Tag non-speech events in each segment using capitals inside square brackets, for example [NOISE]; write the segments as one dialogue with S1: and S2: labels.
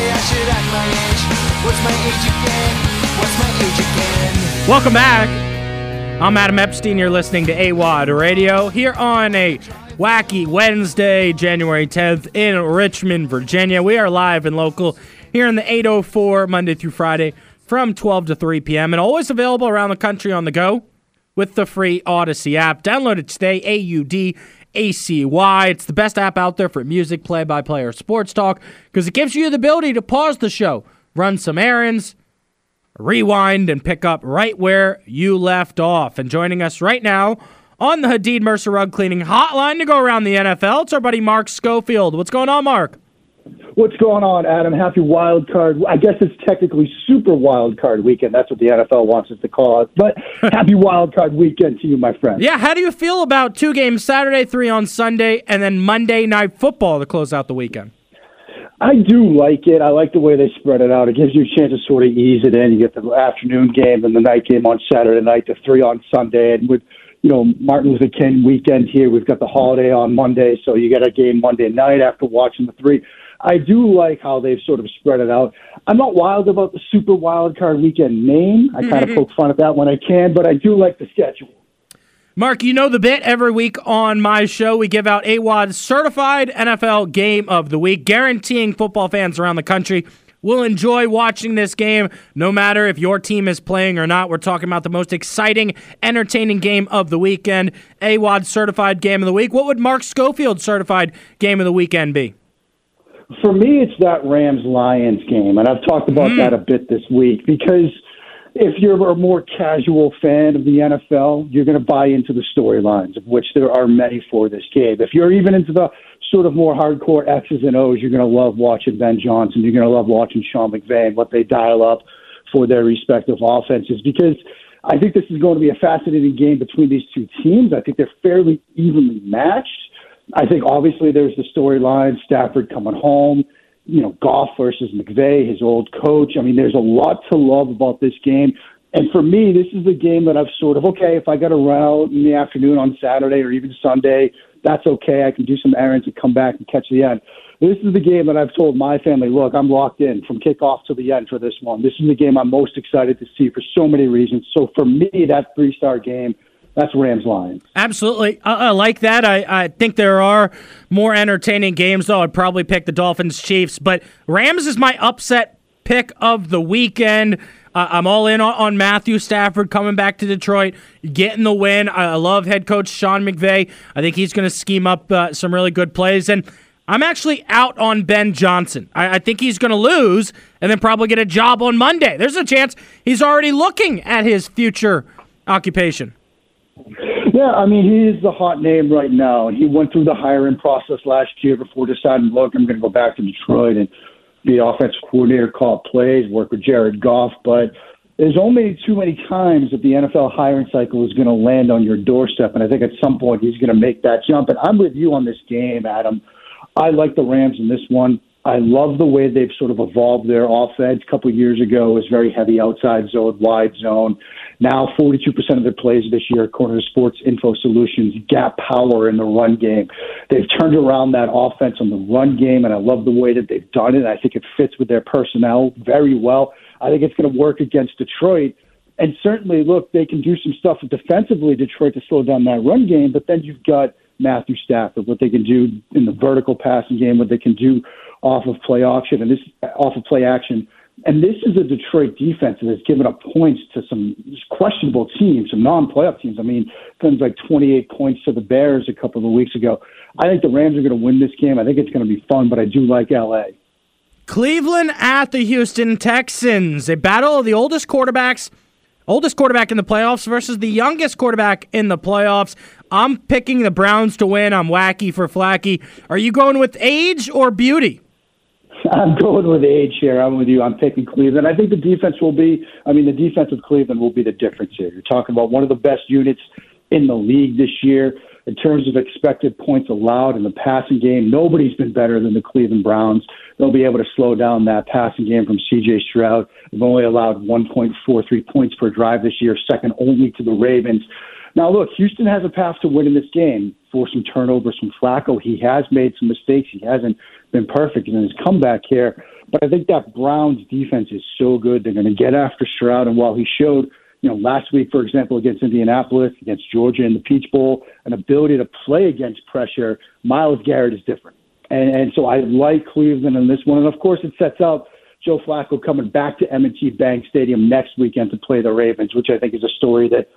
S1: say I should act my age. What's my age again? What's my age again?
S2: Welcome back. I'm Adam Epstein. You're listening to AWadd Radio here on a wacky Wednesday, January 10th in Richmond, Virginia. We are live and local here in the 804 Monday through Friday from 12 to 3 p.m. and always available around the country on the go with the free Audacy app. Download it today, A U D A C Y. It's the best app out there for music, play by play, or sports talk because it gives you the ability to pause the show, run some errands, rewind, and pick up right where you left off. And joining us right now on the Hadid Mercer Rug Cleaning Hotline to go around the NFL, it's our buddy Mark Schofield. What's going on, Mark?
S3: What's going on, Adam? Happy wild card. I guess it's technically super wild card weekend. That's what the NFL wants us to call it. But [LAUGHS] happy wild card weekend to you, my friend.
S2: Yeah, how do you feel about two games Saturday, three on Sunday, and then Monday night football to close out the weekend?
S3: I do like it. I like the way they spread it out. It gives you a chance to sort of ease it in. You get the afternoon game and the night game on Saturday night, the three on Sunday, and with you know Martin Luther King weekend here, we've got the holiday on Monday, so you get a game Monday night after watching the three. I do like how they've sort of spread it out. I'm not wild about the super wild card weekend name. I kind of mm-hmm. poke fun at that when I can, but I do like the schedule.
S2: Mark, you know the bit every week on my show. We give out AWadd's certified NFL game of the week, guaranteeing football fans around the country will enjoy watching this game no matter if your team is playing or not. We're talking about the most exciting, entertaining game of the weekend. AWadd certified game of the week. What would Mark Schofield certified game of the weekend be?
S3: For me, it's that Rams Lions game, and I've talked about hmm. that a bit this week because if you're a more casual fan of the NFL, you're going to buy into the storylines, of which there are many for this game. If you're even into the sort of more hardcore X's and O's, you're going to love watching Ben Johnson. You're going to love watching Sean McVay and what they dial up for their respective offenses because I think this is going to be a fascinating game between these two teams. I think they're fairly evenly matched. I think obviously there's the storyline Stafford coming home, you know, Goff versus McVay, his old coach. I mean, there's a lot to love about this game. And for me, this is the game that I've sort of, okay, if I got a route in the afternoon on Saturday or even Sunday, that's okay. I can do some errands and come back and catch the end. This is the game that I've told my family, look, I'm locked in from kickoff to the end for this one. This is the game I'm most excited to see for so many reasons. So for me, that three star game, that's Rams Lions.
S2: Absolutely. I, I like that. I, I think there are more entertaining games, though. I'd probably pick the Dolphins Chiefs, but Rams is my upset pick of the weekend. Uh, I'm all in on, on Matthew Stafford coming back to Detroit, getting the win. I, I love head coach Sean McVay. I think he's going to scheme up uh, some really good plays. And I'm actually out on Ben Johnson. I, I think he's going to lose and then probably get a job on Monday. There's a chance he's already looking at his future occupation.
S3: Yeah, I mean, he is the hot name right now. He went through the hiring process last year before deciding, look, I'm going to go back to Detroit and an offensive coordinator, call plays, work with Jared Goff. But there's only too many times that the NFL hiring cycle is going to land on your doorstep. And I think at some point he's going to make that jump. And I'm with you on this game, Adam. I like the Rams in this one. I love the way they've sort of evolved their offense. A couple of years ago, it was very heavy outside zone, wide zone. Now, 42% of their plays this year, according to Sports Info Solutions, gap power in the run game. They've turned around that offense on the run game, and I love the way that they've done it. I think it fits with their personnel very well. I think it's going to work against Detroit. And certainly, look, they can do some stuff defensively, Detroit, to slow down that run game, but then you've got Matthew Stafford, what they can do in the vertical passing game, what they can do off of play action and this off of play action. And this is a Detroit defense that has given up points to some questionable teams, some non-playoff teams. I mean, things like 28 points to the Bears a couple of weeks ago. I think the Rams are going to win this game. I think it's going to be fun, but I do like LA.
S2: Cleveland at the Houston Texans. A battle of the oldest quarterbacks, oldest quarterback in the playoffs versus the youngest quarterback in the playoffs. I'm picking the Browns to win. I'm wacky for flacky. Are you going with age or beauty?
S3: I'm going with age here. I'm with you. I'm picking Cleveland. I think the defense will be, I mean, the defense of Cleveland will be the difference here. You're talking about one of the best units in the league this year in terms of expected points allowed in the passing game. Nobody's been better than the Cleveland Browns. They'll be able to slow down that passing game from CJ Stroud. They've only allowed 1.43 points per drive this year, second only to the Ravens. Now, look, Houston has a path to winning this game. For some turnovers from Flacco, he has made some mistakes. He hasn't been perfect in his comeback here. But I think that Browns defense is so good. They're going to get after Stroud. And while he showed, you know, last week, for example, against Indianapolis, against Georgia in the Peach Bowl, an ability to play against pressure, Myles Garrett is different. And, and so I like Cleveland in this one. And of course, it sets out Joe Flacco coming back to M&T Bank Stadium next weekend to play the Ravens, which I think is a story that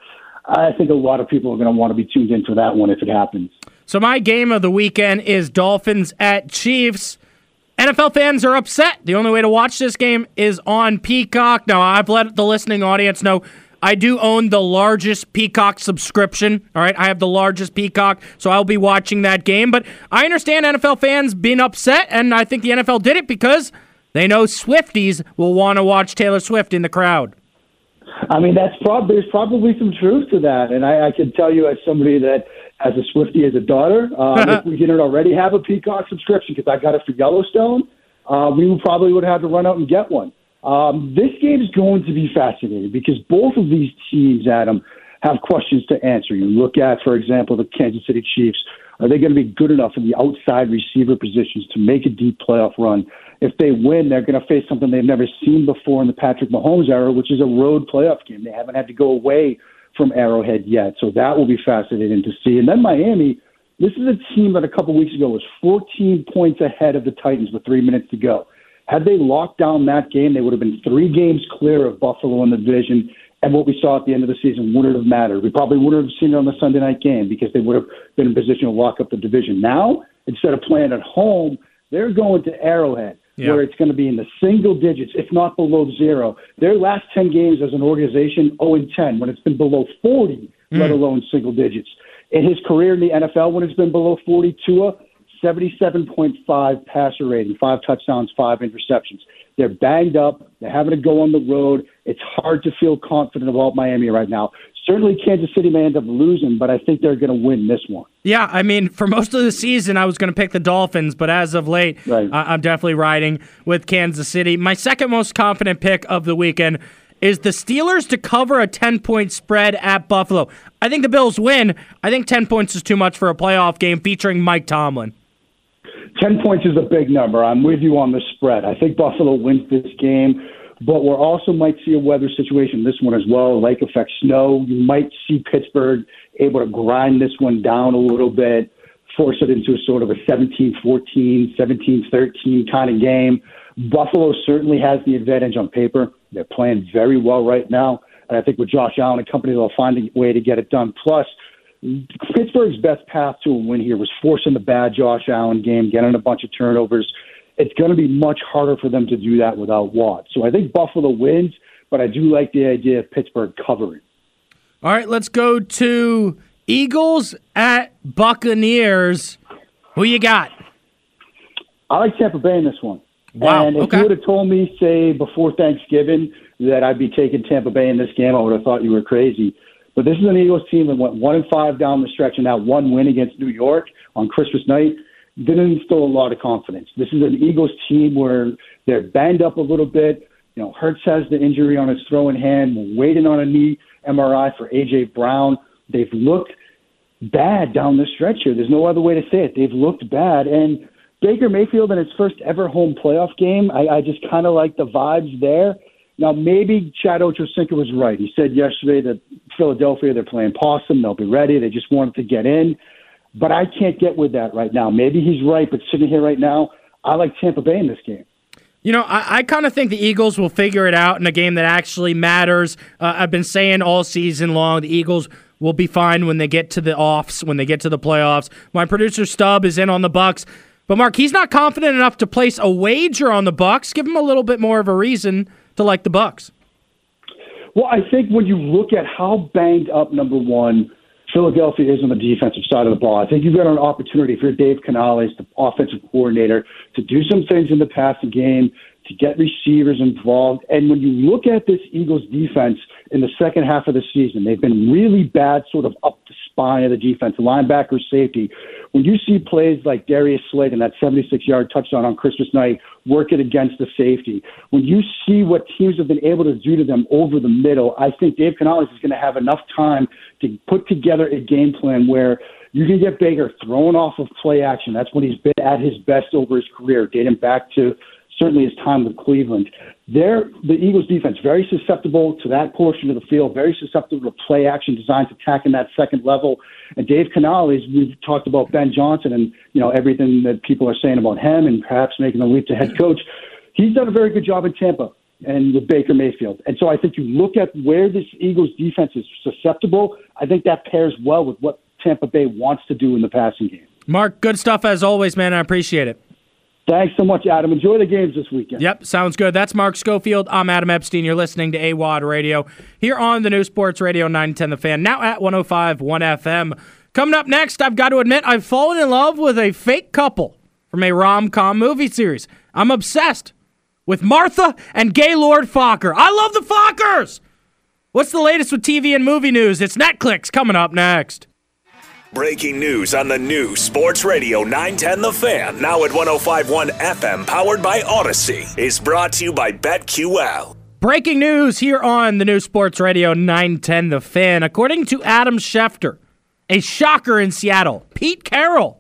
S3: I think a lot of people are going to want to be tuned in for that one if it happens.
S2: So my game of the weekend is Dolphins at Chiefs. NFL fans are upset. The only way to watch this game is on Peacock. Now, I've let the listening audience know I do own the largest Peacock subscription. All right, I have the largest Peacock, so I'll be watching that game. But I understand NFL fans being upset, and I think the NFL did it because they know Swifties will want to watch Taylor Swift in the crowd.
S3: I mean, that's probably there's probably some truth to that, and I, I can tell you as somebody that has a Swifty as a daughter, [LAUGHS] um, if we didn't already have a Peacock subscription because I got it for Yellowstone, uh, we would probably would have to run out and get one. Um, this game is going to be fascinating because both of these teams, Adam, have questions to answer. You look at, for example, the Kansas City Chiefs. Are they going to be good enough in the outside receiver positions to make a deep playoff run? If they win, they're going to face something they've never seen before in the Patrick Mahomes era, which is a road playoff game. They haven't had to go away from Arrowhead yet. So that will be fascinating to see. And then Miami, this is a team that a couple weeks ago was 14 points ahead of the Titans with three minutes to go. Had they locked down that game, they would have been three games clear of Buffalo in the division. And what we saw at the end of the season wouldn't have mattered. We probably wouldn't have seen it on the Sunday night game because they would have been in position to lock up the division. Now, instead of playing at home, they're going to Arrowhead yeah. where it's going to be in the single digits, if not below zero. Their last 10 games as an organization, 0 and 10, when it's been below 40, mm. let alone single digits. In his career in the NFL, when it's been below 40, Tua, 77.5 passer rating, five touchdowns, five interceptions. They're banged up. They're having to go on the road. It's hard to feel confident about Miami right now. Certainly, Kansas City may end up losing, but I think they're going to win this one.
S2: Yeah, I mean, for most of the season, I was going to pick the Dolphins, but as of late, right. I- I'm definitely riding with Kansas City. My second most confident pick of the weekend is the Steelers to cover a 10 point spread at Buffalo. I think the Bills win. I think 10 points is too much for a playoff game featuring Mike Tomlin.
S3: 10 points is a big number. I'm with you on the spread. I think Buffalo wins this game, but we're also might see a weather situation this one as well. Lake effect snow. You might see Pittsburgh able to grind this one down a little bit, force it into a sort of a 17 14, 17 13 kind of game. Buffalo certainly has the advantage on paper. They're playing very well right now. And I think with Josh Allen and company, they'll find a way to get it done. Plus, Pittsburgh's best path to a win here was forcing the bad Josh Allen game, getting a bunch of turnovers. It's going to be much harder for them to do that without Watt. So I think Buffalo wins, but I do like the idea of Pittsburgh covering.
S2: All right, let's go to Eagles at Buccaneers. Who you got?
S3: I like Tampa Bay in this one.
S2: Wow.
S3: And if
S2: okay.
S3: you would have told me, say, before Thanksgiving that I'd be taking Tampa Bay in this game, I would have thought you were crazy. But this is an Eagles team that went one and five down the stretch, and now one win against New York on Christmas night didn't instill a lot of confidence. This is an Eagles team where they're banged up a little bit. You know, Hurts has the injury on his throwing hand. Waiting on a knee MRI for AJ Brown. They've looked bad down the stretch here. There's no other way to say it. They've looked bad, and Baker Mayfield in his first ever home playoff game. I, I just kind of like the vibes there. Now, maybe Chad Ochocinco was right. He said yesterday that Philadelphia, they're playing possum. They'll be ready. They just wanted to get in. But I can't get with that right now. Maybe he's right, but sitting here right now, I like Tampa Bay in this game.
S2: You know, I, I kind of think the Eagles will figure it out in a game that actually matters. Uh, I've been saying all season long the Eagles will be fine when they get to the offs, when they get to the playoffs. My producer Stub is in on the Bucks, but Mark, he's not confident enough to place a wager on the Bucks. Give him a little bit more of a reason to like the Bucks?
S3: Well, I think when you look at how banged up number one Philadelphia is on the defensive side of the ball, I think you've got an opportunity for Dave Canales, the offensive coordinator, to do some things in the passing game, to get receivers involved. And when you look at this Eagles defense in the second half of the season, they've been really bad, sort of up the spine of the defense, linebacker, safety. When you see plays like Darius Slayton that 76 yard touchdown on Christmas night working against the safety, when you see what teams have been able to do to them over the middle, I think Dave Canales is going to have enough time to put together a game plan where you can get Baker thrown off of play action. That's when he's been at his best over his career, dating back to certainly his time with Cleveland. They're, the Eagles defense very susceptible to that portion of the field, very susceptible to play action designs attacking that second level. And Dave Canales, we've talked about Ben Johnson and you know everything that people are saying about him, and perhaps making the leap to head coach. He's done a very good job in Tampa and with Baker Mayfield. And so I think you look at where this Eagles defense is susceptible. I think that pairs well with what Tampa Bay wants to do in the passing game.
S2: Mark, good stuff as always, man. I appreciate it.
S3: Thanks so much, Adam. Enjoy the games this weekend.
S2: Yep, sounds good. That's Mark Schofield. I'm Adam Epstein. You're listening to AWadd Radio here on the New Sports Radio 910 The Fan, now at 105 1 FM. Coming up next, I've got to admit, I've fallen in love with a fake couple from a rom com movie series. I'm obsessed with Martha and Gaylord Focker. I love the Fockers! What's the latest with TV and movie news? It's NetClix coming up next.
S4: Breaking news on the new Sports Radio 910 The Fan, now at 1051 FM, powered by Audacy, is brought to you by BetQL.
S2: Breaking news here on the new Sports Radio 910 The Fan. According to Adam Schefter, a shocker in Seattle, Pete Carroll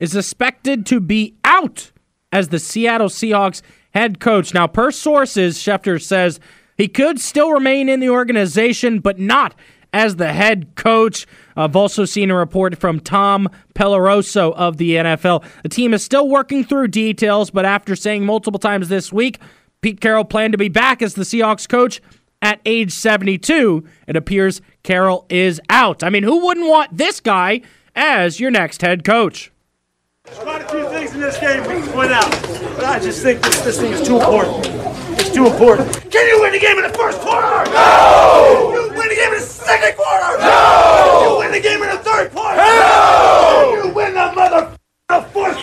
S2: is expected to be out as the Seattle Seahawks head coach. Now, per sources, Schefter says he could still remain in the organization, but not as the head coach. I've also seen a report from Tom Pelissero of the NFL. The team is still working through details, but after saying multiple times this week, Pete Carroll planned to be back as the Seahawks coach at age 72. It appears Carroll is out. I mean, who wouldn't want this guy as your next head coach?
S5: There's quite a few things in this game we can point out, but I just think this, this thing is too important. Too important. Can you win the game in the first quarter? No! Can you win the game in the second quarter? No! Can you win the game in the third quarter? No! Can you win the mother the fourth quarter?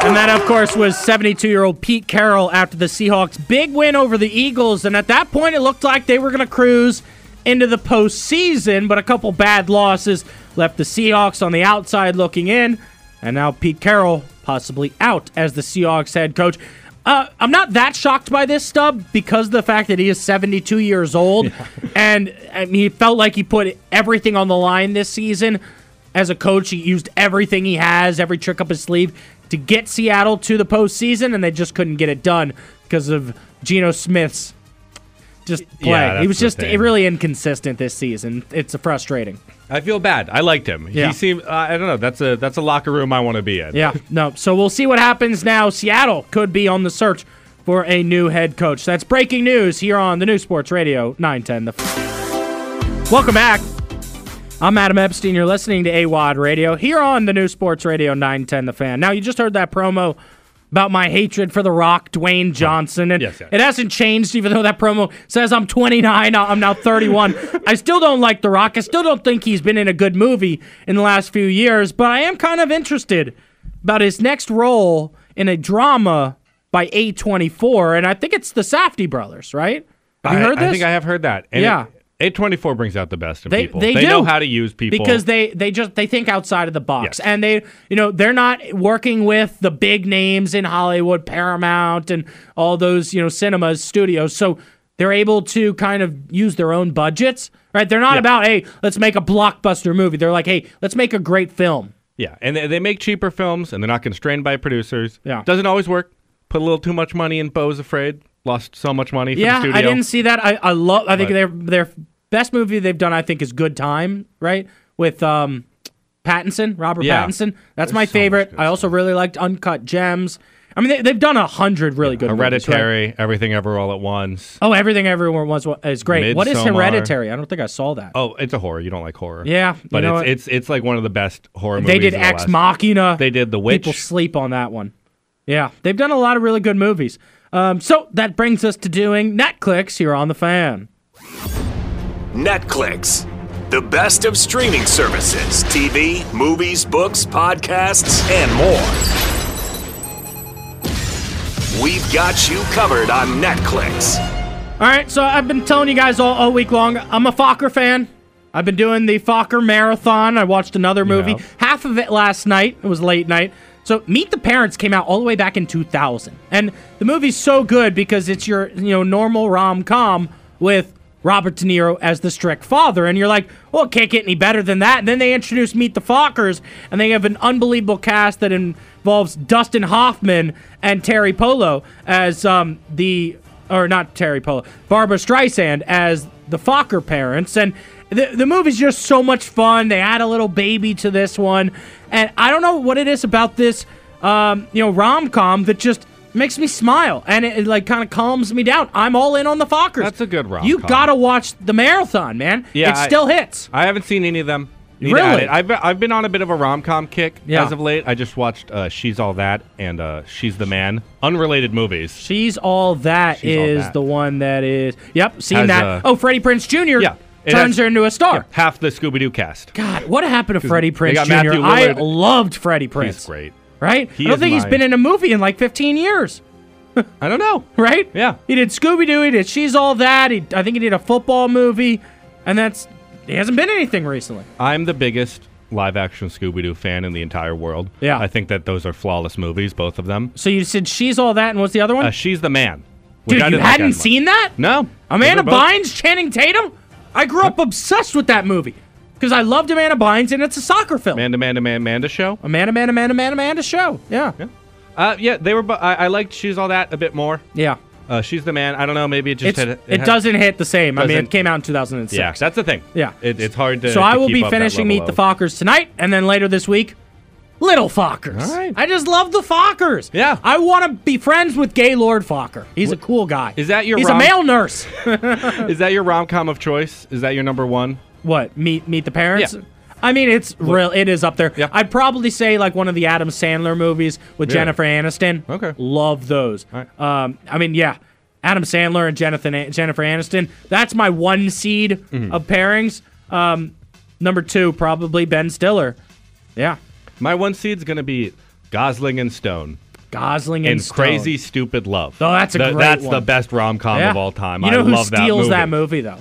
S2: And that, of course, was 72 year old Pete Carroll after the Seahawks' big win over the Eagles. And at that point, it looked like they were going to cruise into the postseason, but a couple bad losses left the Seahawks on the outside looking in. And now Pete Carroll possibly out as the Seahawks head coach. Uh, I'm not that shocked by this stub because of the fact that he is 72 years old, [LAUGHS] and I mean, he felt like he put everything on the line this season. As a coach, he used everything he has, every trick up his sleeve, to get Seattle to the postseason, and they just couldn't get it done because of Geno Smith's just play.
S6: Yeah,
S2: he was just really inconsistent this season. It's frustrating.
S6: I feel bad. I liked him.
S2: Yeah.
S6: He seemed. Uh, I don't know. That's a that's a locker room I want to be in.
S2: Yeah, [LAUGHS] no. So we'll see what happens now. Seattle could be on the search for a new head coach. That's breaking news here on the New Sports Radio 910. The Welcome back. I'm Adam Epstein. You're listening to AWadd Radio here on the New Sports Radio 910 The Fan. Now, you just heard that promo about my hatred for The Rock, Dwayne Johnson, and
S6: yes, yes.
S2: it hasn't changed. Even though that promo says I'm 29, uh, I'm now 31. [LAUGHS] I still don't like The Rock. I still don't think he's been in a good movie in the last few years. But I am kind of interested about his next role in a drama by A24, and I think it's the Safdie brothers, right? Have you
S6: I,
S2: heard this?
S6: I think I have heard that. And
S2: yeah.
S6: It, a twenty-four brings out the best in
S2: they,
S6: people.
S2: They, they
S6: know how to use people
S2: because they they just they think outside of the box.
S6: Yes.
S2: And they you know, they're not working with the big names in Hollywood, Paramount and all those, you know, cinemas, studios. So they're able to kind of use their own budgets, right? They're not yeah. about, "Hey, let's make a blockbuster movie." They're like, "Hey, let's make a great film."
S6: Yeah, and they, they make cheaper films and they're not constrained by producers.
S2: Yeah.
S6: Doesn't always work. Put a little too much money in Beau's Afraid. Lost so much money
S2: yeah,
S6: studio.
S2: I didn't see that. I, I love. I think
S6: But-
S2: their their best movie they've done. I think is Good Time, right? With um, Pattinson, Robert
S6: Yeah.
S2: Pattinson. That's
S6: There's
S2: my
S6: so
S2: favorite. I also really liked Uncut Gems. I mean, they, they've done a hundred really good movies, right?
S6: Hereditary, Everything Ever All at Once.
S2: Oh, everything everywhere was is great. What is Hereditary? I don't think I saw that.
S6: Oh, it's a horror. You don't like horror.
S2: Yeah,
S6: but it's
S2: what?
S6: it's it's like one of the best horror movies.
S2: they did
S6: the
S2: Ex Machina.
S6: They did The Witch.
S2: People sleep on that one. Yeah, they've done a lot of really good movies. Um, so that brings us to doing NetClix here on the Fan.
S4: NetClix, the best of streaming services, TV, movies, books, podcasts, and more. We've got you covered on NetClix.
S2: All right, so I've been telling you guys all, all week long. I'm a Focker fan. I've been doing the Focker marathon. I watched another movie,
S6: have.
S2: half of it last night. It was late night. So Meet the Parents came out all the way back in 2000, and the movie's so good because it's your you know normal rom com with Robert De Niro as the strict father. And you're like, well, it can't get any better than that. And then they introduce Meet the Fockers, and they have an unbelievable cast that involves Dustin Hoffman and Teri Polo as um, the, or not Teri Polo, Barbra Streisand as the Focker parents. And the, the movie's just so much fun. They add a little baby to this one. And I don't know what it is about this, um, you know, rom com that just makes me smile and it, it, like kind of calms me down. I'm all in on the Fockers.
S6: That's a good rom-com.
S2: You gotta watch the marathon, man.
S6: Yeah,
S2: it
S6: I-
S2: still hits.
S6: I haven't seen any of them. Need
S2: Really?
S6: I've been, I've been on a bit of a rom com kick
S2: Yeah.
S6: as of late. I just watched uh, She's All That and uh, She's the Man. Unrelated movies.
S2: She's all that
S6: She's All That.
S2: the one that is. Yep, seen
S6: Has,
S2: that.
S6: uh,
S2: oh, Freddie Prinze Jr.
S6: Yeah,
S2: turns her into a star.
S6: Yeah, half the Scooby Doo cast.
S2: God, what happened to Freddie
S6: Prinze
S2: Jr.? I loved Freddie Prinze.
S6: He's great.
S2: Right?
S6: He
S2: I don't think he's been in a movie in like 15 years. [LAUGHS]
S6: I don't know.
S2: right?
S6: Yeah.
S2: He did Scooby Doo. He did She's All That. He, I think he did a football movie, and that's he hasn't been anything recently.
S6: I'm the biggest live action Scooby Doo fan in the entire world.
S2: Yeah.
S6: I think that those are flawless movies, both of them.
S2: So you said She's All That, and what's the other one?
S6: Uh, She's the Man.
S2: Dude, you
S6: like
S2: hadn't seen that?
S6: No.
S2: Amanda
S6: Those are both-
S2: Bynes, Channing Tatum. I grew up obsessed with that movie because I loved Amanda Bynes, and it's a soccer film.
S6: Amanda, Amanda, Amanda, Amanda show.
S2: Amanda, Amanda, Amanda, Amanda, Amanda show. Yeah, yeah.
S6: Uh, yeah, they were. I, I liked She's All That a bit more. Yeah. Uh, she's the man. I don't know. Maybe it just had,
S2: it,
S6: had-
S2: doesn't hit the same. I mean, it came out in 2006.
S6: Yeah, that's the thing.
S2: Yeah.
S6: it, it's hard to.
S2: so
S6: to
S2: I will be finishing Meet the Fockers tonight, and then later this week, Little Fockers.
S6: All right.
S2: I just love the Fockers.
S6: Yeah.
S2: I want to be friends with Gaylord Focker. He's a cool guy.
S6: is that your
S2: He's
S6: rom-
S2: a male nurse. [LAUGHS]
S6: Is that your rom com of choice? Is that your number one?
S2: what? Meet Meet the Parents.
S6: Yeah.
S2: I mean, it's real. It is up there.
S6: Yeah.
S2: I'd probably say like one of the Adam Sandler movies with
S6: Really?
S2: Jennifer Aniston.
S6: Okay.
S2: Love those.
S6: Right.
S2: Um, I mean, yeah, Adam Sandler and Jennifer Jennifer Aniston. That's my one seed
S6: Mm-hmm.
S2: of pairings. Um, number two, probably Ben Stiller. Yeah,
S6: My one seed's gonna be Gosling and Stone
S2: Gosling and,
S6: and
S2: Stone.
S6: Crazy Stupid Love.
S2: Oh, that's a
S6: Th-
S2: great
S6: That's the best rom com
S2: Yeah.
S6: of all time.
S2: You know
S6: I
S2: who
S6: love
S2: steals
S6: that movie.
S2: though?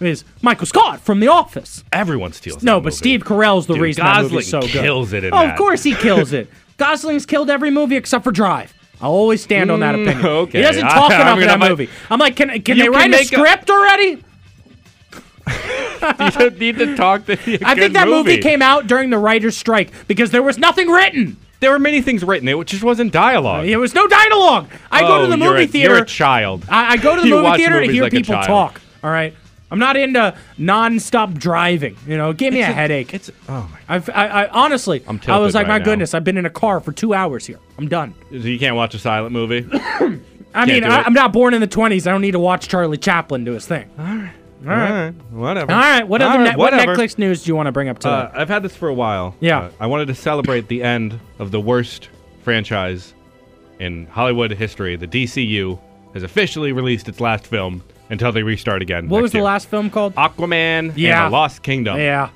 S2: Is Michael Scott from The Office.
S6: Everyone steals.
S2: No,
S6: that
S2: but
S6: movie.
S2: Steve Carell's the
S6: Dude,
S2: reason that
S6: Gosling
S2: movie's so good.
S6: kills it in
S2: oh,
S6: that.
S2: of course he kills it. [LAUGHS] Gosling's killed every movie except for Drive. I'll always stand on that
S6: Mm,
S2: opinion.
S6: okay.
S2: He doesn't
S6: I-
S2: talk [LAUGHS]
S6: I'm
S2: enough in that
S6: might-
S2: movie. I'm like, can, can they
S6: can
S2: write a
S6: make a-
S2: script already? [LAUGHS]
S6: you don't need to talk. To a
S2: I think that movie.
S6: movie
S2: came out during the writer's strike because there was nothing written.
S6: There were many things written. It just wasn't dialogue.
S2: There was no dialogue. I go to
S6: Oh,
S2: the
S6: you're
S2: movie
S6: a-
S2: theater.
S6: You're a child.
S2: I, I go to the [LAUGHS]
S6: You
S2: movie theater to hear
S6: like
S2: people talk. All right. I'm not into non-stop driving. You know, give me a,
S6: It's a-
S2: headache.
S6: It's oh my.
S2: I've, I, I honestly,
S6: I'm
S2: I was like,
S6: right
S2: my
S6: now.
S2: goodness, I've been in a car for two hours here. I'm done.
S6: So you can't watch a silent movie. [COUGHS]
S2: I mean, I, I'm not born in the 20s. I don't need to watch Charlie Chaplin do his thing. All
S6: All right, whatever.
S2: right. What
S6: All
S2: other
S6: right,
S2: net, what
S6: whatever.
S2: NetClix news do you want to bring up today?
S6: Uh, I've had this for a while.
S2: Yeah.
S6: Uh, I wanted to celebrate the end of the worst franchise in Hollywood history. The DCU has officially released its last film until they restart again.
S2: what
S6: next
S2: was the
S6: year.
S2: last film called?
S6: Aquaman
S2: Yeah.
S6: and the Lost Kingdom.
S2: yeah.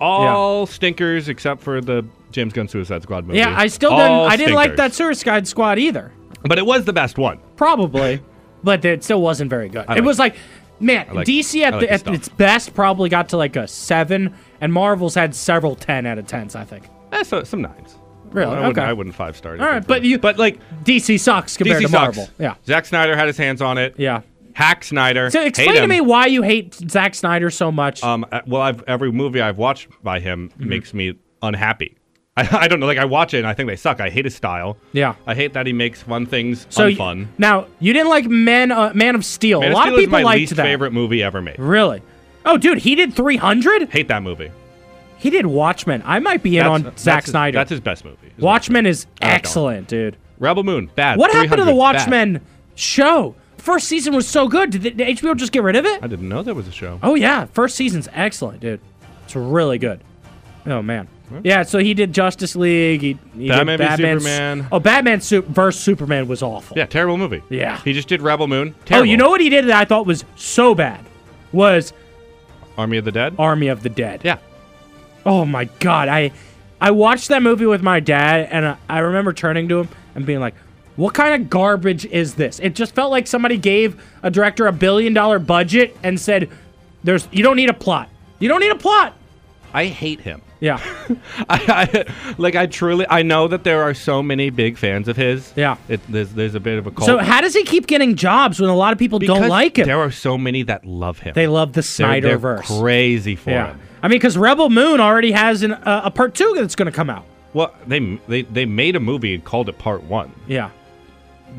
S6: All stinkers except for the James Gunn Suicide Squad movie.
S2: Yeah, I still
S6: All
S2: didn't. I didn't like
S6: stinkers.
S2: that Suicide Squad either.
S6: But it was the best one.
S2: Probably, but it still wasn't very good. It
S6: like-
S2: was like, man,
S6: like-
S2: DC at,
S6: like
S2: the, at its best probably got to like a seven, and Marvel's had several ten out of tens. I think.
S6: Eh, so, some nines.
S2: Really?
S6: I wouldn't,
S2: Okay.
S6: I wouldn't five star.
S2: All right, but you-
S6: But like
S2: DC sucks compared
S6: DC
S2: to
S6: sucks.
S2: Marvel. Yeah.
S6: Zack Snyder had his hands on it.
S2: Yeah.
S6: Hack Snyder.
S2: So explain to me why you hate Zack Snyder so much.
S6: Um. uh, Well, I've every movie I've watched by him
S2: Mm-hmm.
S6: makes me unhappy. [LAUGHS] I, I don't know. Like I watch it and I think they suck. I hate his style.
S2: Yeah.
S6: I hate that he makes fun things
S2: so
S6: unfun.
S2: now you didn't like Man uh, Man of Steel.
S6: Man
S2: a
S6: of
S2: lot
S6: Steel
S2: of
S6: is
S2: people
S6: my
S2: liked
S6: least
S2: that.
S6: favorite movie ever made.
S2: Really? Oh, dude, he did 300.
S6: Hate that movie.
S2: He did Watchmen. I might be in on
S6: That's-
S2: Zack
S6: his-
S2: Snyder.
S6: That's his best movie. is
S2: Watchmen is
S6: I like that
S2: excellent, dude.
S6: Rebel Moon. Bad.
S2: What happened to the
S6: 300, bad.
S2: Watchmen show? First season was so good. Did, the, did HBO just get rid of it?
S6: I didn't know there was a show.
S2: Oh yeah, first season's excellent, dude. It's really good. Oh man. Yeah, so he did Justice League. He, he
S6: Batman
S2: did Batman
S6: Superman.
S2: Oh, Batman Sup- versus Superman was awful.
S6: Yeah, terrible movie.
S2: Yeah.
S6: He just did Rebel Moon.
S2: Oh, you know what he did that I thought was so bad was
S6: Army of the Dead.
S2: Army of the Dead.
S6: Yeah.
S2: Oh my god, I I watched that movie with my dad, and I, I remember turning to him and being like, "What kind of garbage is this?" It just felt like somebody gave a director a billion dollar budget and said, "There's you don't need a plot. You don't need a plot.
S6: I hate him.
S2: Yeah. [LAUGHS]
S6: I, I, like I truly, I know that there are so many big fans of his.
S2: Yeah.
S6: it, there's there's a bit of a cult.
S2: So how does he keep getting jobs when a lot of people don't like him?
S6: There are so many that love him.
S2: They love the
S6: They're- they're crazy for
S2: yeah.
S6: him.
S2: I mean, because Rebel Moon already has an, uh, a part two that's going to come out.
S6: Well, they they they made a movie and called it Part One.
S2: Yeah.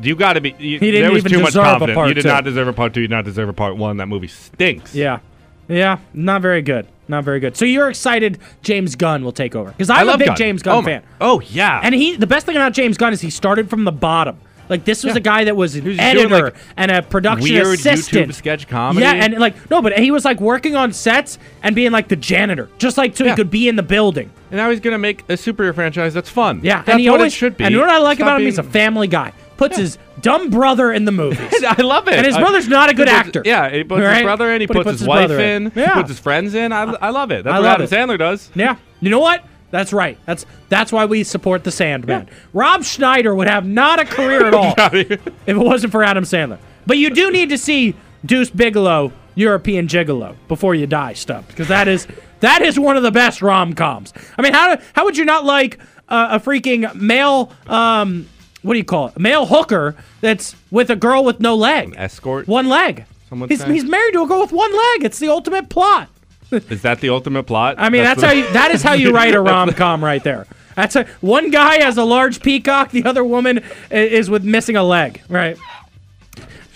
S6: You got to be. You,
S2: He didn't
S6: there was
S2: even
S6: too much confidence.
S2: part
S6: You did
S2: two.
S6: not deserve a part two. You did not deserve a part one. That movie stinks.
S2: Yeah. Yeah. Not very good. Not very good. So you're excited James Gunn will take over? Because I'm
S6: I love
S2: a big
S6: Gunn.
S2: James Gunn
S6: oh
S2: fan.
S6: Oh yeah.
S2: And he, the best thing about James Gunn is he started from the bottom. Like this was
S6: Yeah.
S2: a guy that was an
S6: was just doing,
S2: editor
S6: like,
S2: and a production
S6: weird
S2: assistant.
S6: YouTube sketch comedy.
S2: Yeah, and like no, but he was like working on sets and being like the janitor, just like so he could be in the building.
S6: And now he's gonna make a superhero franchise that's fun.
S2: Yeah,
S6: that's
S2: and he
S6: what
S2: always
S6: it should be.
S2: And what I like
S6: Stop
S2: about him? He's a family guy. Puts his dumb brother in the movies. [LAUGHS]
S6: I love it.
S2: And his
S6: I-
S2: brother's not a good
S6: puts-
S2: actor.
S6: Yeah, he puts
S2: Right?
S6: his brother in. He,
S2: But he
S6: puts,
S2: puts
S6: his,
S2: his
S6: wife in.
S2: in.
S6: He
S2: Yeah.
S6: puts his friends in. I, I love it. That's
S2: I
S6: what Adam
S2: it.
S6: Sandler does.
S2: Yeah. You know what? That's right. That's that's why we support the Sandman. Rob Schneider would have not a career at [LAUGHS] all if it wasn't for Adam Sandler. But you do need to see Deuce Bigalow, European Gigolo, before you die, Stubbs, because that is that is one of the best rom coms. I mean, how how would you not like uh, a freaking male? Um, what do you call it? A male hooker that's with a girl with no leg,
S6: Escort.
S2: one leg.
S6: Some would
S2: He's, he's married to a girl with one leg. It's the ultimate plot. [LAUGHS]
S6: Is that the ultimate plot?
S2: I mean, that's,
S6: the-
S2: how you, that is how you write a [LAUGHS] rom com right there. That's a, one guy has a large peacock, the other woman is with missing a leg. Right.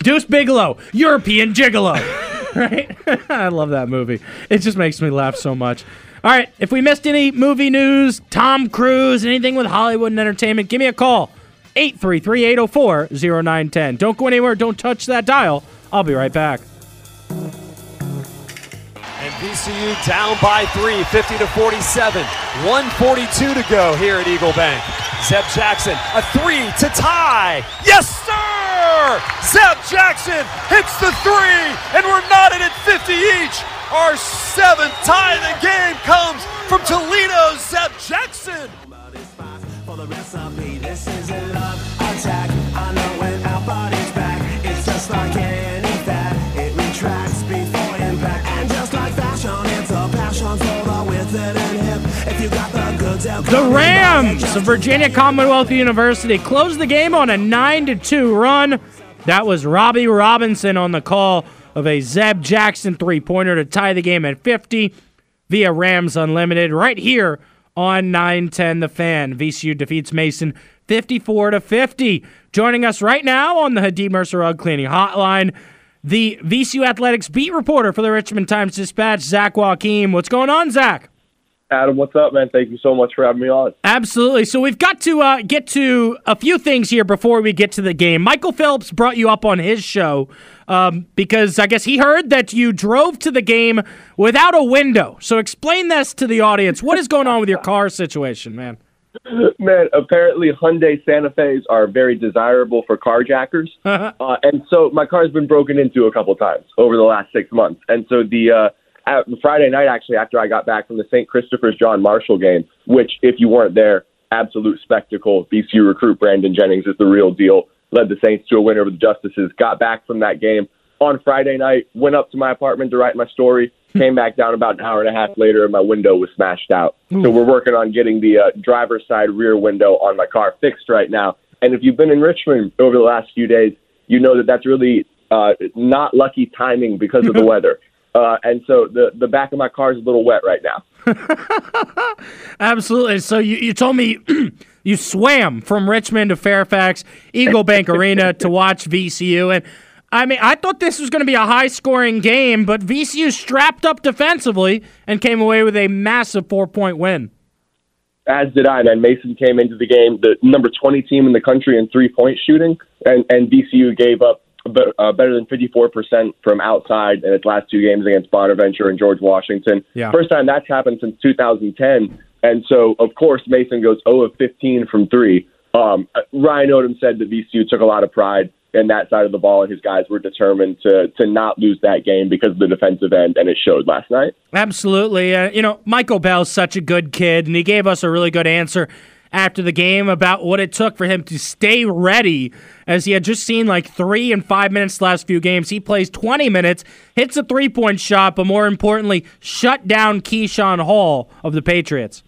S2: Deuce Bigalow, European Gigolo. [LAUGHS] right. I love that movie. It just makes me laugh so much. All right. If we missed any movie news, Tom Cruise, anything with Hollywood and entertainment, give me a call. 833 804 0910. Don't go anywhere. Don't touch that dial. I'll be right back.
S7: And VCU down by three, 50 to 47. 142 to go here at Eagle Bank. Zeb Jackson, a three to tie. Yes, sir! Zeb Jackson hits the three, and we're knotted at 50 each. Our seventh tie of the game comes from Toledo's Zeb Jackson.
S1: The
S2: Rams of Virginia Commonwealth University closed the game on a 9 to 2 run. That was Robbie Robinson on the call of a Zeb Jackson three pointer to tie the game at 50 via Rams Unlimited right here on 910 The Fan. VCU defeats Mason 54 to 50. Joining us right now on the Hadid Mercer Rug Cleaning Hotline, the VCU Athletics beat reporter for the Richmond Times Dispatch, Zach Joachim. What's going on, Zach?
S8: Adam, what's up, man? Thank you so much for having me on.
S2: Absolutely. So we've got to uh, get to a few things here before we get to the game. Michael Phelps brought you up on his show um, because I guess he heard that you drove to the game without a window. So explain this to the audience. What is going on with your car situation, man?
S8: Man, apparently Hyundai Santa Fe's are very desirable for carjackers. uh, and so my car's been broken into a couple times over the last six months. And so the uh, at, Friday night, actually, after I got back from the St. Christopher's John Marshall game, which, if you weren't there, absolute spectacle. VCU recruit Brandon Jennings is the real deal. Led the Saints to a win over the Justices. Got back from that game on Friday night. Went up to my apartment to write my story. Came back down about an hour and a half later, and my window was smashed out. So we're working on getting the uh, driver's side rear window on my car fixed right now. And if you've been in Richmond over the last few days, you know that that's really uh, not lucky timing because of the [LAUGHS] weather. Uh, and so the the back of my car is a little wet right now. [LAUGHS]
S2: Absolutely. So you, you told me [CLEARS THROAT] you swam from Richmond to Fairfax, Eagle Bank [LAUGHS] Arena to watch VCU. And I mean, I thought this was going to be a high scoring game, but VCU strapped up defensively and came away with a massive four point win.
S8: As did I, man. Mason came into the game the number 20 team in the country in three point shooting, and, and VCU gave up be- uh, better than 54% from outside in its last two games against Bonaventure and George Washington.
S2: Yeah.
S8: First time that's happened since 2010. And so, of course, Mason goes 0 of 15 from three. Um, Ryan Odom said that VCU took a lot of pride in that side of the ball, and his guys were determined to to not lose that game because of the defensive end, and it showed last night.
S2: Absolutely. Uh, you know, Michael Bell's such a good kid, and he gave us a really good answer. After the game about what it took for him to stay ready as he had just seen like three and five minutes last few games. He plays 20 minutes, hits a three point shot, but more importantly, shut down Keyshawn Hall of the Patriots.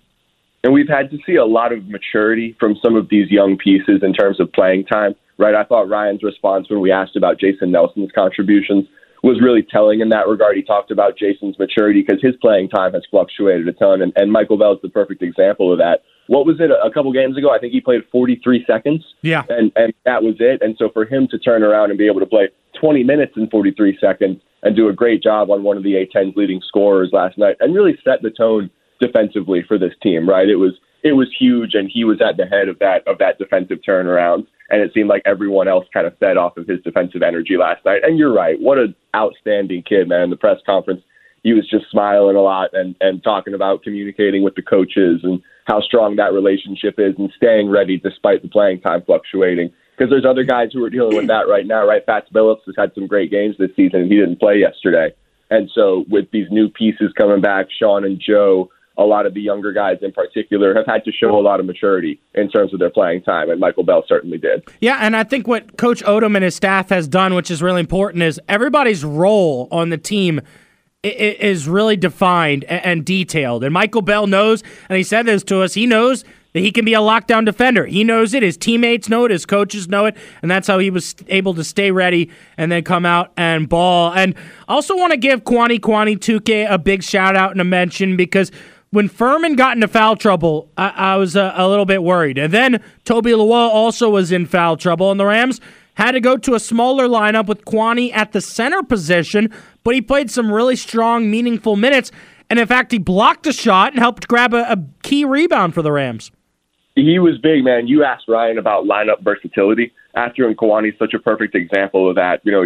S8: And we've had to see a lot of maturity from some of these young pieces in terms of playing time, right? I thought Ryan's response when we asked about Jason Nelson's contributions was really telling in that regard. He talked about Jason's maturity because his playing time has fluctuated a ton, and, and Michael is the perfect example of that. What was it a couple games ago? I think he played 43 seconds.
S2: Yeah.
S8: And, and that was it. And so for him to turn around and be able to play 20 minutes in 43 seconds and do a great job on one of the A10's leading scorers last night and really set the tone defensively for this team, right? It was it was huge, and he was at the head of that of that defensive turnaround. And it seemed like everyone else kind of fed off of his defensive energy last night. And you're right, what an outstanding kid, man! The press conference, he was just smiling a lot and and talking about communicating with the coaches and how strong that relationship is, and staying ready despite the playing time fluctuating. Because there's other guys who are dealing with that right now, right? Fats Billups has had some great games this season, and he didn't play yesterday. And so, with these new pieces coming back, Sean and Joe, a lot of the younger guys in particular have had to show a lot of maturity in terms of their playing time, and Michael Bell certainly did.
S2: Yeah, and I think what Coach Odom and his staff has done, which is really important, is everybody's role on the team is really defined and detailed. And Michael Bell knows, and he said this to us, he knows that he can be a lockdown defender. He knows it. His teammates know it. His coaches know it. And that's how he was able to stay ready and then come out and ball. And also want to give Kuany Kuany Tuke a big shout out and a mention because when Fermin got into foul trouble, I, I was uh, a little bit worried. And then Toby Lawal also was in foul trouble, and the Rams had to go to a smaller lineup with Kuany at the center position, but he played some really strong, meaningful minutes. And in fact, he blocked a shot and helped grab a, a key rebound for the Rams.
S8: He was big, man. You asked Ryan about lineup versatility after, and Kuany's such a perfect example of that. You know,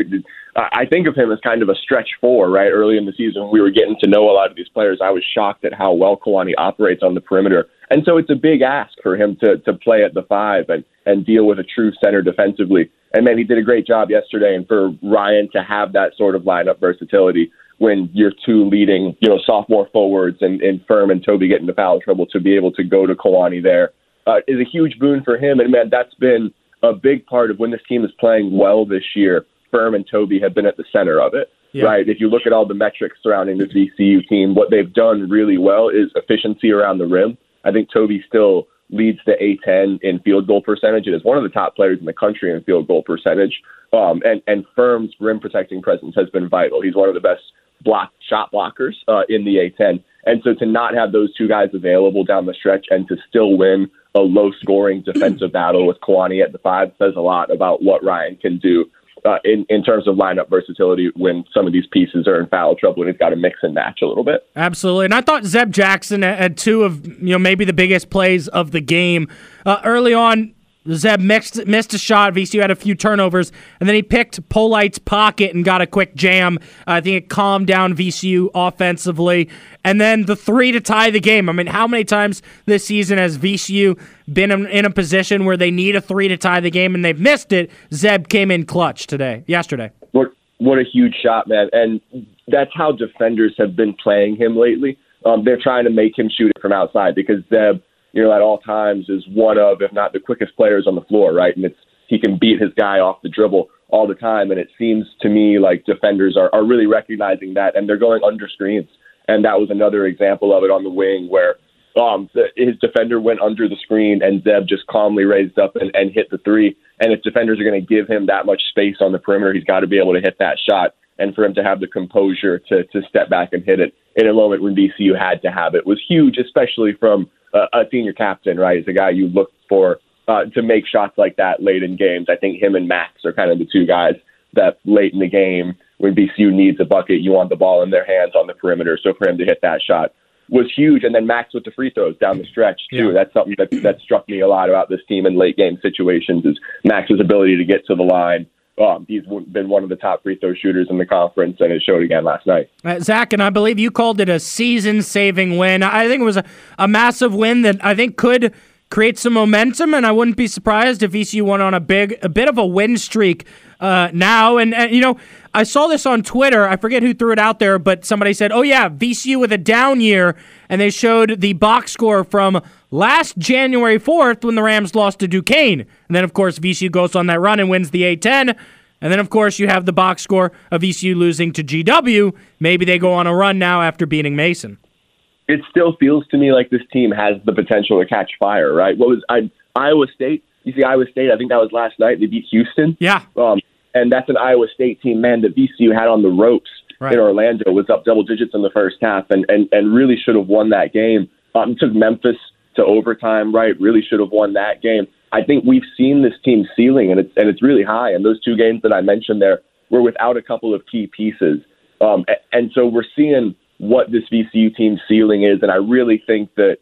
S8: I think of him as kind of a stretch four, right? Early in the season, we were getting to know a lot of these players. I was shocked at how well Kuany operates on the perimeter, and so it's a big ask for him to to play at the five and and deal with a true center defensively. And man, he did a great job yesterday. And for Ryan to have that sort of lineup versatility when your two leading, you know, sophomore forwards and, and Firm and Toby get into foul trouble to be able to go to Kuany there uh, is a huge boon for him. And man, that's been a big part of when this team is playing well this year. Firm and Toby have been at the center of it,
S2: Yeah.
S8: right? If you look at all the metrics surrounding this VCU team, what they've done really well is efficiency around the rim. I think Toby still leads the A10 in field goal percentage and is one of the top players in the country in field goal percentage. Um, and, and Firm's rim protecting presence has been vital. He's one of the best block shot blockers uh, in the A10. And so to not have those two guys available down the stretch and to still win a low scoring defensive battle with Kuany at the five says a lot about what Ryan can do uh, in, in terms of lineup versatility when some of these pieces are in foul trouble and he's got to mix and match a little bit.
S2: Absolutely. And I thought Zeb Jackson had two of, you know, maybe the biggest plays of the game. Uh, early on, Zeb mixed, missed a shot. VCU had a few turnovers, and then he picked Polite's pocket and got a quick jam. Uh, I think it calmed down VCU offensively. And then the three to tie the game. I mean, how many times this season has VCU been in, in a position where they need a three to tie the game and they've missed it? Zeb came in clutch today, yesterday.
S8: What what a huge shot, man! And that's how defenders have been playing him lately. Um, they're trying to make him shoot it from outside because Zeb, you know, at all times is one of, if not the quickest players on the floor, right? And it's he can beat his guy off the dribble all the time. And it seems to me like defenders are, are really recognizing that and they're going under screens. And that was another example of it on the wing where um, the, his defender went under the screen and Zeb just calmly raised up and, and hit the three. And if defenders are going to give him that much space on the perimeter, he's got to be able to hit that shot. And for him to have the composure to to step back and hit it in a moment when VCU had to have it was huge, especially from a, a senior captain, right? As a guy you look for uh, to make shots like that late in games. I think him and Max are kind of the two guys that late in the game when VCU needs a bucket, you want the ball in their hands on the perimeter. So for him to hit that shot was huge. And then Max with the free throws down the stretch too.
S2: Yeah.
S8: That's something that that struck me a lot about this team in late game situations is Max's ability to get to the line. Um, he's been one of the top free throw shooters in the conference, and it showed again last night.
S2: Uh, Zach, and I believe you called it a season saving win. I think it was a, a massive win that I think could create some momentum, and I wouldn't be surprised if VCU went on a big, a bit of a win streak uh, now. And, and, you know, I saw this on Twitter. I forget who threw it out there, but somebody said, oh, yeah, VCU with a down year, and they showed the box score from last January 4th when the Rams lost to Duquesne. And then, of course, VCU goes on that run and wins the A10. And then, of course, you have the box score of VCU losing to GW. Maybe they go on a run now after beating Mason.
S8: It still feels to me like this team has the potential to catch fire, right? What was I, Iowa State? You see, Iowa State. I think that was last night. They beat Houston.
S2: Yeah.
S8: Um, and that's an Iowa State team, man, that VCU had on the ropes
S2: Right.
S8: in Orlando, was up double digits in the first half, and and and really should have won that game. Um, took Memphis to overtime, right? Really should have won that game. I think we've seen this team ceiling, and it's and it's really high. And those two games that I mentioned there were without a couple of key pieces, um, and so we're seeing what this VCU team's ceiling is. And I really think that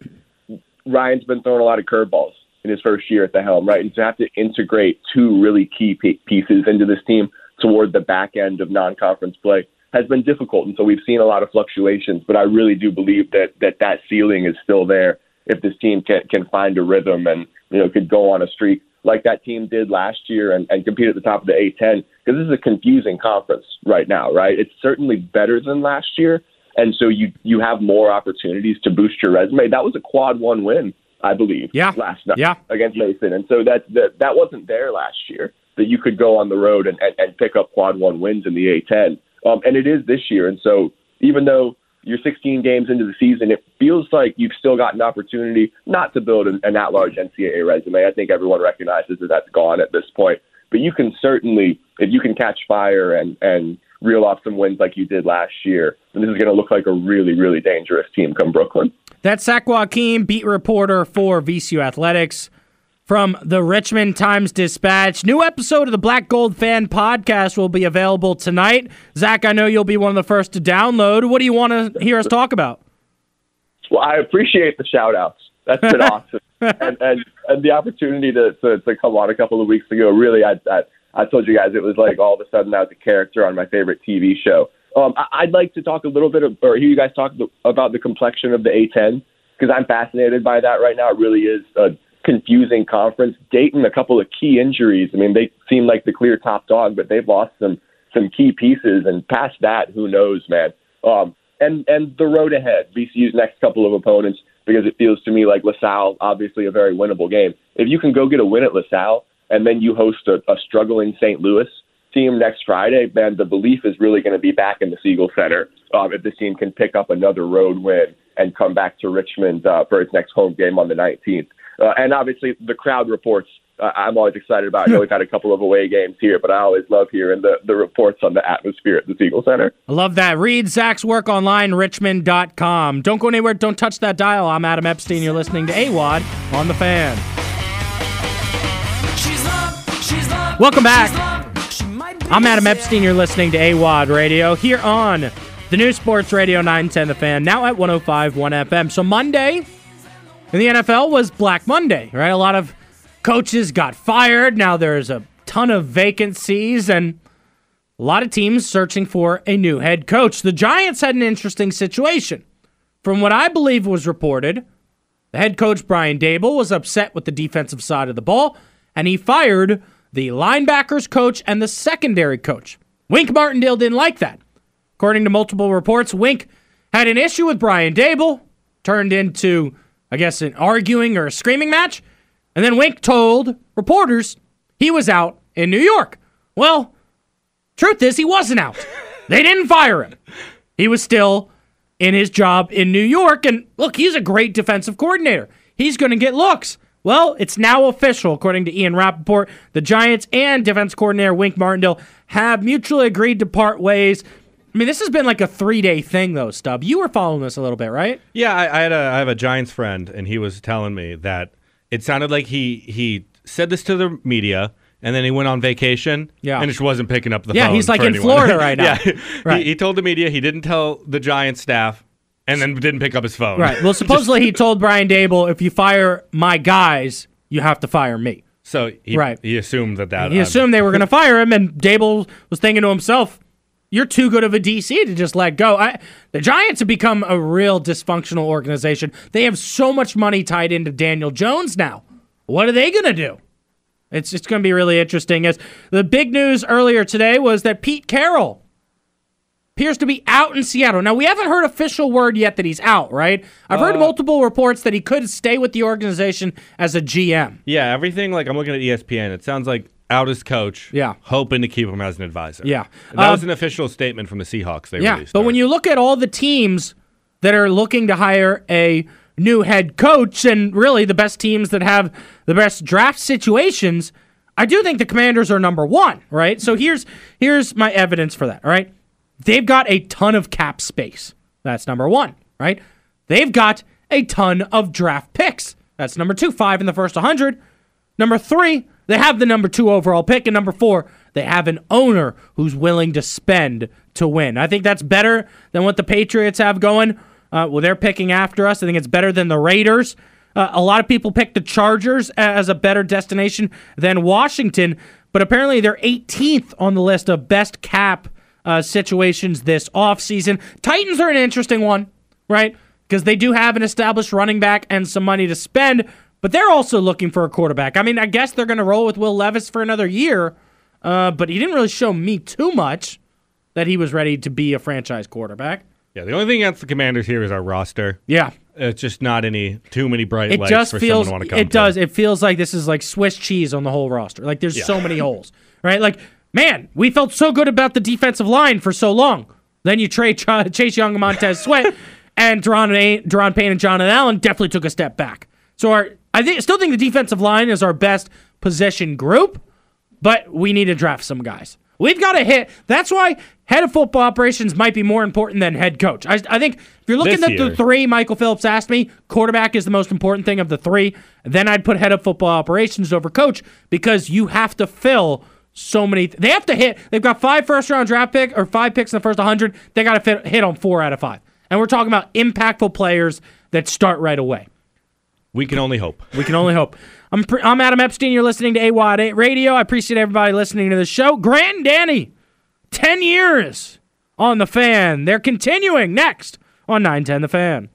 S8: Ryan's been throwing a lot of curveballs in his first year at the helm, right? And to have to integrate two really key pieces into this team toward the back end of non-conference play has been difficult. And so we've seen a lot of fluctuations, but I really do believe that that, that ceiling is still there if this team can, can find a rhythm and, you know, could go on a streak like that team did last year and, and compete at the top of the A10 because this is a confusing conference right now, right? It's certainly better than last year. And so you you have more opportunities to boost your resume. That was a quad one win, I believe,
S2: Yeah.
S8: last night
S2: Yeah.
S8: against Mason. And so that, that that wasn't there last year. That you could go on the road and, and, and pick up quad one wins in the A10. Um, and it is this year. And so even though you're 16 games into the season, it feels like you've still got an opportunity not to build an, an at-large NCAA resume. I think everyone recognizes that that's gone at this point. But you can certainly, if you can catch fire and and reel off some wins like you did last year, And this is going to look like a really, really dangerous team come Brooklyn.
S2: That's Zach Joachim, beat reporter for VCU Athletics from the Richmond Times Dispatch. New episode of the Black Gold Fan Podcast will be available tonight. Zach, I know you'll be one of the first to download. What do you want to hear us talk about?
S8: Well, I appreciate the shout outs. That's been [LAUGHS] awesome. And, and and the opportunity to, to, to come on a couple of weeks ago, really, I, I I told you guys it was like all of a sudden I was a character on my favorite TV show. Um, I, I'd like to talk a little bit of, or hear you guys talk about the complexion of the A10 because I'm fascinated by that right now. It really is a confusing conference. Dayton, a couple of key injuries. I mean, they seem like the clear top dog, but they've lost some some key pieces, and past that, who knows, man. Um, and and the road ahead, VCU's next couple of opponents, because it feels to me like LaSalle, obviously a very winnable game. If you can go get a win at LaSalle, and then you host a, a struggling St. Louis team next Friday, man, the belief is really going to be back in the Siegel Center um, if this team can pick up another road win and come back to Richmond uh, for its next home game on the 19th. Uh, and obviously, the crowd reports uh, I'm always excited about. I know we've had a couple of away games here, but I always love hearing the, the reports on the atmosphere at the Siegel Center.
S2: I love that. Read Zach's work online, richmond.com. Don't go anywhere. Don't touch that dial. I'm Adam Epstein. You're listening to AWadd on The Fan. Welcome back. I'm Adam Epstein. You're listening to AWadd Radio here on the new Sports Radio 910 The Fan, now at 105.1 FM. So Monday in the NFL was Black Monday, right? A lot of coaches got fired. Now there's a ton of vacancies and a lot of teams searching for a new head coach. The Giants had an interesting situation. From what I believe was reported, the head coach Brian Daboll was upset with the defensive side of the ball, and he fired the linebackers coach and the secondary coach. Wink Martindale didn't like that. According to multiple reports, Wink had an issue with Brian Daboll, turned into, I guess, an arguing or a screaming match, and then Wink told reporters he was out in New York. Well, truth is, he wasn't out. They didn't fire him. He was still in his job in New York. And look, he's a great defensive coordinator. He's going to get looks. Well, it's now official, according to Ian Rapoport. The Giants and defense coordinator Wink Martindale have mutually agreed to part ways. I mean, this has been like a three day thing, though, Stub. You were following this a little bit, right?
S6: Yeah, I, I had a I have a Giants friend, and he was telling me that it sounded like he he said this to the media, and then he went on vacation,
S2: Yeah.
S6: and just wasn't picking up the
S2: Yeah,
S6: phone.
S2: Yeah, he's like in
S6: anyone.
S2: Florida [LAUGHS] right now.
S6: yeah,
S2: Right.
S6: He, he told the media he didn't tell the Giants staff, and then didn't pick up his phone.
S2: Right. Well, [LAUGHS] supposedly he told Brian Daboll, if you fire my guys, you have to fire me.
S6: so he,
S2: Right.
S6: he assumed that that
S2: He
S6: um,
S2: assumed they were going [LAUGHS] to fire him, and Daboll was thinking to himself, "You're too good of a DC to just let go." I, the Giants have become a real dysfunctional organization. They have so much money tied into Daniel Jones now. What are they going to do? It's it's going to be really interesting. As the big news earlier today was that Pete Carroll appears to be out in Seattle. Now, we haven't heard official word yet that he's out, right? I've heard multiple reports that he could stay with the organization as a GM.
S6: Yeah, everything like I'm looking at ESPN. It sounds like out as coach.
S2: Yeah.
S6: hoping to keep him as an advisor.
S2: Yeah.
S6: And that
S2: Uh,
S6: was an official statement from the Seahawks. They
S2: Yeah,
S6: released.
S2: but when you look at all the teams that are looking to hire a new head coach, and really the best teams that have the best draft situations, I do think the Commanders are number one, right? So here's here's my evidence for that. All right, they've got a ton of cap space. That's number one, right? They've got a ton of draft picks. That's number two, five in the first 100. Number three, they have the number two overall pick. And number four, they have an owner who's willing to spend to win. I think that's better than what the Patriots have going. Uh, well, they're picking after us. I think it's better than the Raiders. Uh, a lot of people pick the Chargers as a better destination than Washington, but apparently they're 18th on the list of best cap uh, situations this offseason. Titans are an interesting one, right? Because they do have an established running back and some money to spend, but they're also looking for a quarterback. I mean, I guess they're going to roll with Will Levis for another year, uh, but he didn't really show me too much that he was ready to be a franchise quarterback.
S6: yeah, the only thing against the Commanders here is our roster.
S2: Yeah.
S6: It's just not any too many bright
S2: It
S6: lights
S2: just
S6: for
S2: feels
S6: someone to want to come
S2: it
S6: to.
S2: does. It feels like this is like Swiss cheese on the whole roster. Like there's so many holes, right? Like man, we felt so good about the defensive line for so long. Then you trade Ch- Chase Young and Montez Sweat, [LAUGHS] and Daron, Daron Payne and Jonathan Allen definitely took a step back. So our I think still think the defensive line is our best position group, but we need to draft some guys. We've got to hit. That's why head of football operations might be more important than head coach. I, I think if you're looking
S6: This
S2: at the three, Michael Phillips asked me, quarterback is the most important thing of the three. Then I'd put head of football operations over coach because you have to fill so many. They have to hit. They've got five first round draft pick or five picks in the first 100. They got to hit on four out of five. And we're talking about impactful players that start right away.
S6: We can only hope.
S2: We can only hope. I'm, pre- I'm Adam Epstein. You're listening to AWadd 8 Radio. I appreciate everybody listening to the show. Grant and Danny, 10 years on The Fan. They're continuing next on 910 The Fan.